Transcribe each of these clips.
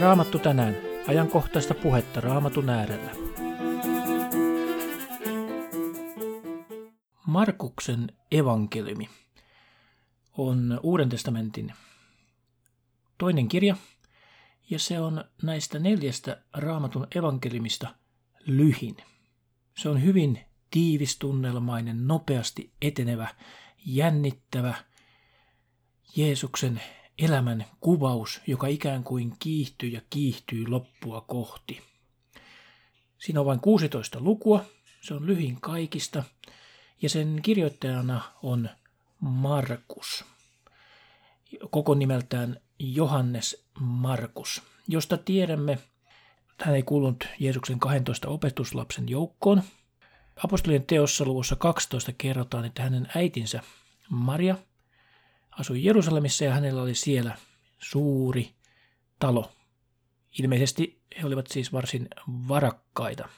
Raamattu tänään. Ajankohtaista puhetta Raamatun äärellä. Markuksen evankeliumi on Uuden testamentin toinen kirja, ja se on näistä neljästä Raamatun evankeliumista lyhin. Se on hyvin tiivistunnelmainen, nopeasti etenevä, jännittävä Jeesuksen elämän kuvaus, joka ikään kuin kiihtyy ja kiihtyy loppua kohti. Siinä on vain 16 lukua, se on lyhin kaikista, ja sen kirjoittajana on Markus. Koko nimeltään Johannes Markus, josta tiedämme, hän ei kuulunut Jeesuksen 12 opetuslapsen joukkoon. Apostolien teossa luvussa 12 kerrotaan, että hänen äitinsä Maria – asui Jerusalemissa ja hänellä oli siellä suuri talo. Ilmeisesti he olivat siis varsin varakkaita.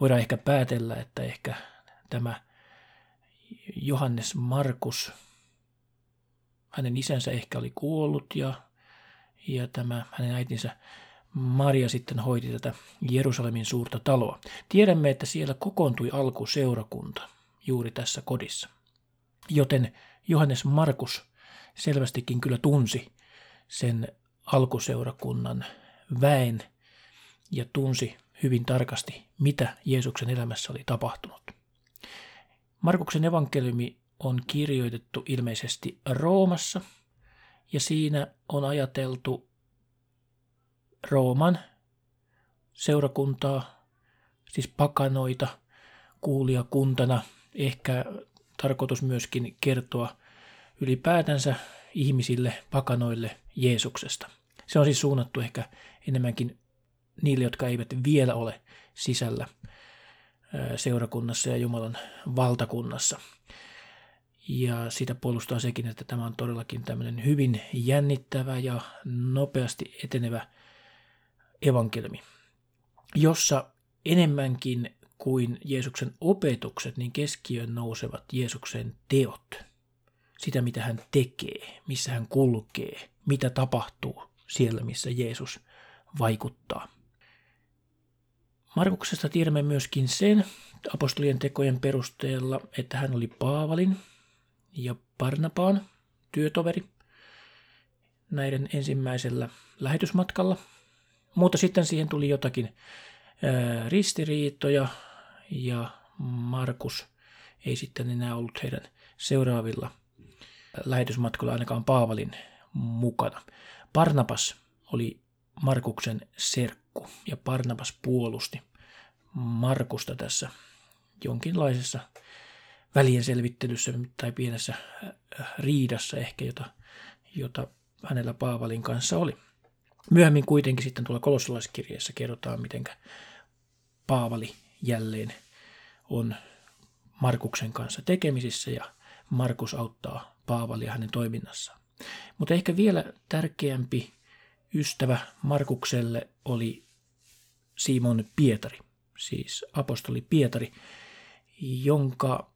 Voidaan ehkä päätellä, että ehkä tämä Johannes Markus, hänen isänsä ehkä oli kuollut ja, ja tämä hänen äitinsä Maria sitten hoiti tätä Jerusalemin suurta taloa. Tiedämme, että siellä kokoontui alkuseurakunta juuri tässä kodissa. Joten Johannes Markus selvästikin kyllä tunsi sen alkuseurakunnan väen ja tunsi hyvin tarkasti, mitä Jeesuksen elämässä oli tapahtunut. Markuksen evankeliumi on kirjoitettu ilmeisesti Roomassa ja siinä on ajateltu Rooman seurakuntaa, siis pakanoita, kuulijakuntana, ehkä tarkoitus myöskin kertoa ylipäätänsä ihmisille, pakanoille Jeesuksesta. Se on siis suunnattu ehkä enemmänkin niille, jotka eivät vielä ole sisällä seurakunnassa ja Jumalan valtakunnassa. Ja sitä puolustaa sekin, että tämä on todellakin tämmöinen hyvin jännittävä ja nopeasti etenevä evankeliumi, jossa enemmänkin kuin Jeesuksen opetukset, niin keskiöön nousevat Jeesuksen teot. Sitä, mitä hän tekee, missä hän kulkee, mitä tapahtuu siellä, missä Jeesus vaikuttaa. Markuksesta tiedämme myöskin sen apostolien tekojen perusteella, että hän oli Paavalin ja Parnapaan työtoveri näiden ensimmäisellä lähetysmatkalla. Mutta sitten siihen tuli jotakin ristiriitoja ja Markus ei sitten enää ollut heidän seuraavilla lähetysmatkoilla ainakaan Paavalin mukana. Barnabas oli Markuksen serkku ja Barnabas puolusti Markusta tässä jonkinlaisessa välien selvittelyssä tai pienessä riidassa ehkä, jota, jota hänellä Paavalin kanssa oli. Myöhemmin kuitenkin sitten tuolla kolossalaiskirjeessä kerrotaan, miten Paavali jälleen on Markuksen kanssa tekemisissä ja Markus auttaa Paavalia hänen toiminnassaan. Mutta ehkä vielä tärkeämpi ystävä Markukselle oli Simon Pietari, siis apostoli Pietari, jonka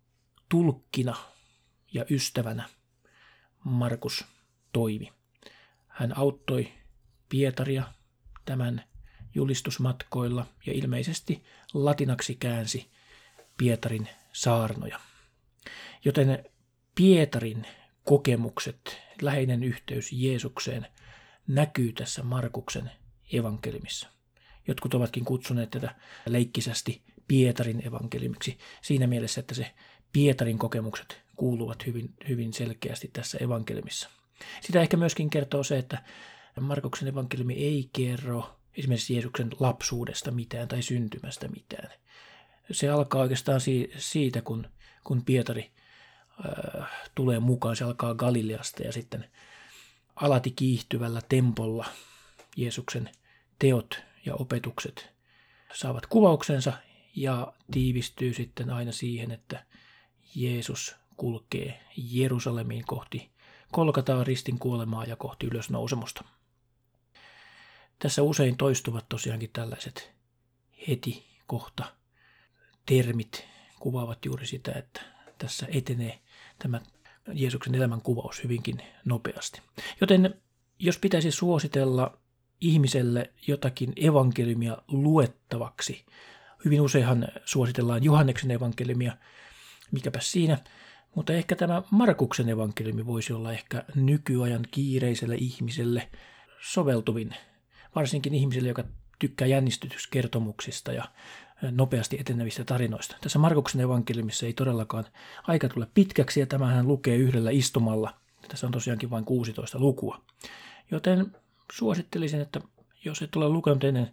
tulkkina ja ystävänä Markus toimi. Hän auttoi Pietaria tämän julistusmatkoilla ja ilmeisesti latinaksi käänsi Pietarin saarnoja. Joten Pietarin kokemukset, läheinen yhteys Jeesukseen näkyy tässä Markuksen evankeliumissa. Jotkut ovatkin kutsuneet tätä leikkisästi Pietarin evankeliumiksi siinä mielessä, että se Pietarin kokemukset kuuluvat hyvin, hyvin selkeästi tässä evankeliumissa. Sitä ehkä myöskin kertoo se, että Markuksen evankeliumi ei kerro esimerkiksi Jeesuksen lapsuudesta mitään tai syntymästä mitään. Se alkaa oikeastaan siitä, kun, kun Pietari äh, tulee mukaan. Se alkaa Galileasta ja sitten alati kiihtyvällä tempolla Jeesuksen teot ja opetukset saavat kuvauksensa ja tiivistyy sitten aina siihen, että Jeesus kulkee Jerusalemiin kohti Kolkataa ristin kuolemaa ja kohti ylösnousemusta. Tässä usein toistuvat tosiaankin tällaiset heti kohta termit kuvaavat juuri sitä, että tässä etenee tämä Jeesuksen elämän kuvaus hyvinkin nopeasti. Joten jos pitäisi suositella ihmiselle jotakin evankeliumia luettavaksi, hyvin useinhan suositellaan Johanneksen evankeliumia, mikäpä siinä, mutta ehkä tämä Markuksen evankeliumi voisi olla ehkä nykyajan kiireiselle ihmiselle soveltuvin, varsinkin ihmiselle, joka tykkää jännistytyskertomuksista ja nopeasti etenevistä tarinoista. Tässä Markuksen evankeliumissa ei todellakaan aika tule pitkäksi ja tämähän lukee yhdellä istumalla. Tässä on tosiaankin vain 16 lukua. Joten suosittelisin, että jos et ole lukenut ennen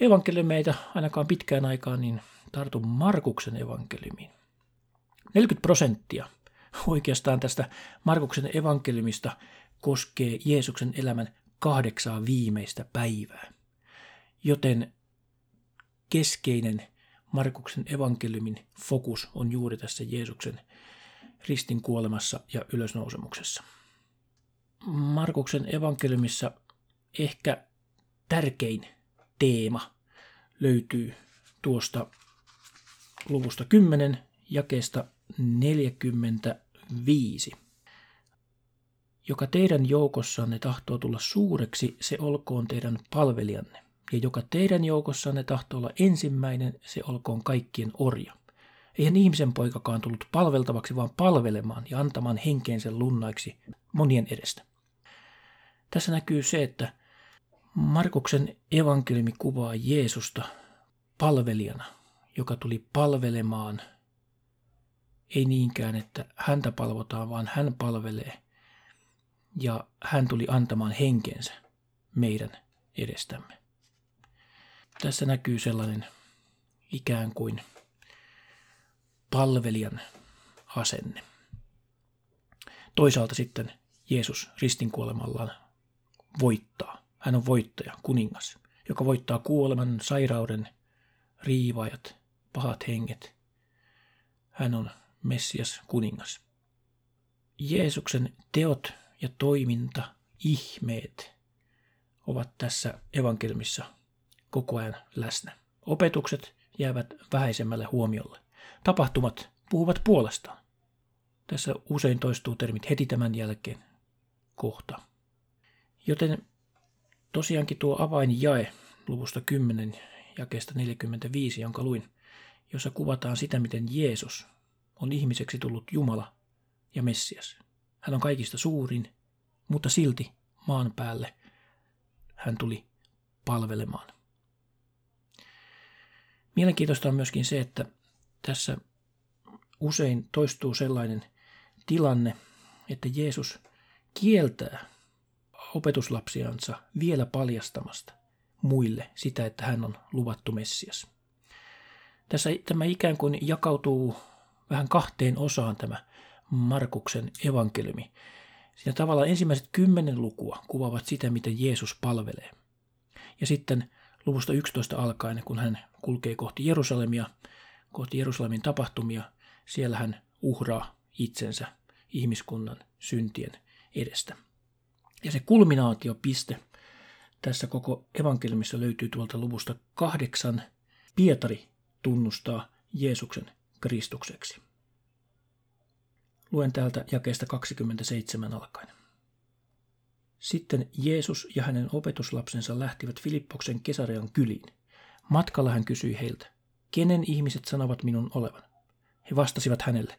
evankeliumeita ainakaan pitkään aikaan, niin tartu Markuksen evankeliumiin. 40 prosenttia oikeastaan tästä Markuksen evankeliumista koskee Jeesuksen elämän kahdeksaa viimeistä päivää. Joten keskeinen Markuksen evankeliumin fokus on juuri tässä Jeesuksen ristin kuolemassa ja ylösnousemuksessa. Markuksen evankeliumissa ehkä tärkein teema löytyy tuosta luvusta 10 jakeesta 45. Joka teidän joukossanne tahtoo tulla suureksi, se olkoon teidän palvelijanne. Ja joka teidän joukossanne tahtoo olla ensimmäinen, se olkoon kaikkien orja. Eihän ihmisen poikakaan tullut palveltavaksi, vaan palvelemaan ja antamaan henkeensä lunnaiksi monien edestä. Tässä näkyy se, että Markuksen evankeliumi kuvaa Jeesusta palvelijana, joka tuli palvelemaan. Ei niinkään, että häntä palvotaan, vaan hän palvelee. Ja hän tuli antamaan henkensä meidän edestämme. Tässä näkyy sellainen ikään kuin palvelijan asenne. Toisaalta sitten Jeesus ristinkuolemallaan voittaa. Hän on voittaja, kuningas, joka voittaa kuoleman, sairauden, riivaajat, pahat henget. Hän on Messias, kuningas. Jeesuksen teot ja toiminta, ihmeet ovat tässä evankelmissa koko ajan läsnä. Opetukset jäävät vähäisemmälle huomiolle. Tapahtumat puhuvat puolestaan. Tässä usein toistuu termit heti tämän jälkeen kohta. Joten tosiaankin tuo avainjae luvusta 10 jakeesta 45, jonka luin, jossa kuvataan sitä, miten Jeesus on ihmiseksi tullut Jumala ja Messias. Hän on kaikista suurin, mutta silti maan päälle hän tuli palvelemaan. Mielenkiintoista on myöskin se, että tässä usein toistuu sellainen tilanne, että Jeesus kieltää opetuslapsiansa vielä paljastamasta muille sitä, että hän on luvattu Messias. Tässä tämä ikään kuin jakautuu vähän kahteen osaan tämä Markuksen evankeliumi. Siinä tavallaan ensimmäiset kymmenen lukua kuvaavat sitä, miten Jeesus palvelee. Ja sitten luvusta 11 alkaen, kun hän kulkee kohti Jerusalemia, kohti Jerusalemin tapahtumia, siellä hän uhraa itsensä ihmiskunnan syntien edestä. Ja se kulminaatiopiste tässä koko evankeliumissa löytyy tuolta luvusta kahdeksan. Pietari tunnustaa Jeesuksen Kristukseksi. Luen täältä jakeesta 27 alkaen. Sitten Jeesus ja hänen opetuslapsensa lähtivät Filippoksen Kesarean kyliin. Matkalla hän kysyi heiltä, kenen ihmiset sanovat minun olevan? He vastasivat hänelle,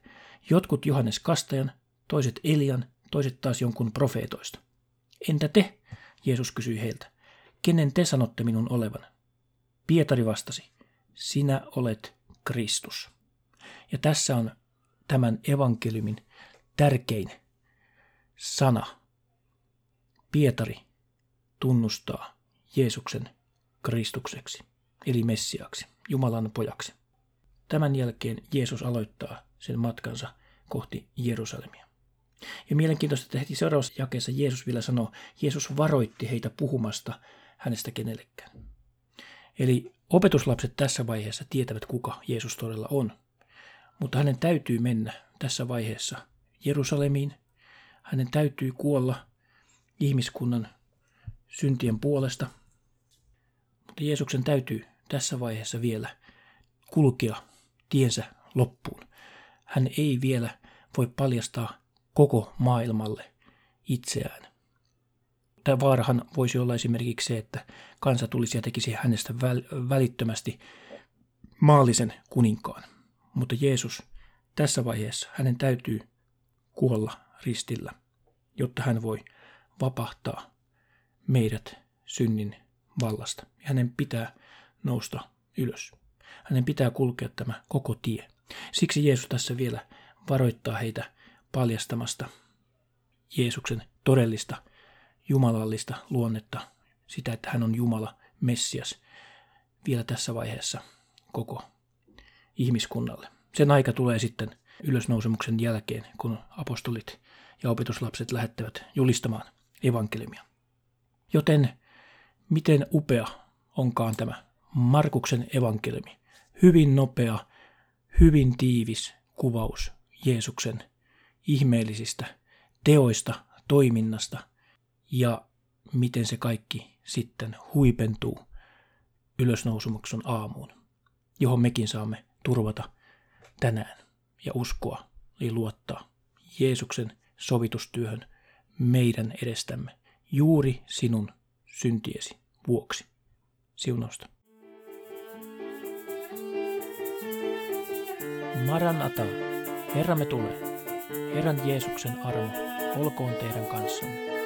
jotkut Johannes Kastajan, toiset Elian, toiset taas jonkun profeetoista. Entä te? Jeesus kysyi heiltä. Kenen te sanotte minun olevan? Pietari vastasi, sinä olet Kristus. Ja tässä on tämän evankeliumin tärkein sana. Pietari tunnustaa Jeesuksen Kristukseksi, eli Messiaksi, Jumalan pojaksi. Tämän jälkeen Jeesus aloittaa sen matkansa kohti Jerusalemia. Ja mielenkiintoista, että heti seuraavassa jakeessa Jeesus vielä sanoo, Jeesus varoitti heitä puhumasta hänestä kenellekään. Eli opetuslapset tässä vaiheessa tietävät, kuka Jeesus todella on. Mutta hänen täytyy mennä tässä vaiheessa Jerusalemiin. Hänen täytyy kuolla ihmiskunnan syntien puolesta. Mutta Jeesuksen täytyy tässä vaiheessa vielä kulkea tiensä loppuun. hän ei vielä voi paljastaa koko maailmalle itseään. Tämä vaarahan voisi olla esimerkiksi se, että kansa tulisi ja tekisi hänestä väl- välittömästi maallisen kuninkaan. Mutta Jeesus tässä vaiheessa, hänen täytyy kuolla ristillä, jotta hän voi vapahtaa meidät synnin vallasta. Hänen pitää nousta ylös. Hänen pitää kulkea tämä koko tie. Siksi Jeesus tässä vielä varoittaa heitä paljastamasta Jeesuksen todellista jumalallista luonnetta, sitä, että hän on Jumala, Messias, vielä tässä vaiheessa koko ihmiskunnalle. Sen aika tulee sitten ylösnousemuksen jälkeen, kun apostolit ja opetuslapset lähettävät julistamaan evankeliumia. Joten miten upea onkaan tämä Markuksen evankeliumi. Hyvin nopea, hyvin tiivis kuvaus Jeesuksen ihmeellisistä teoista, toiminnasta ja miten se kaikki sitten huipentuu ylösnousumuksen aamuun, johon mekin saamme turvata tänään ja uskoa eli luottaa Jeesuksen sovitustyöhön meidän edestämme juuri sinun syntiesi vuoksi. Siunausta. Maranata, Herramme tulee. Herran Jeesuksen armo olkoon teidän kanssanne.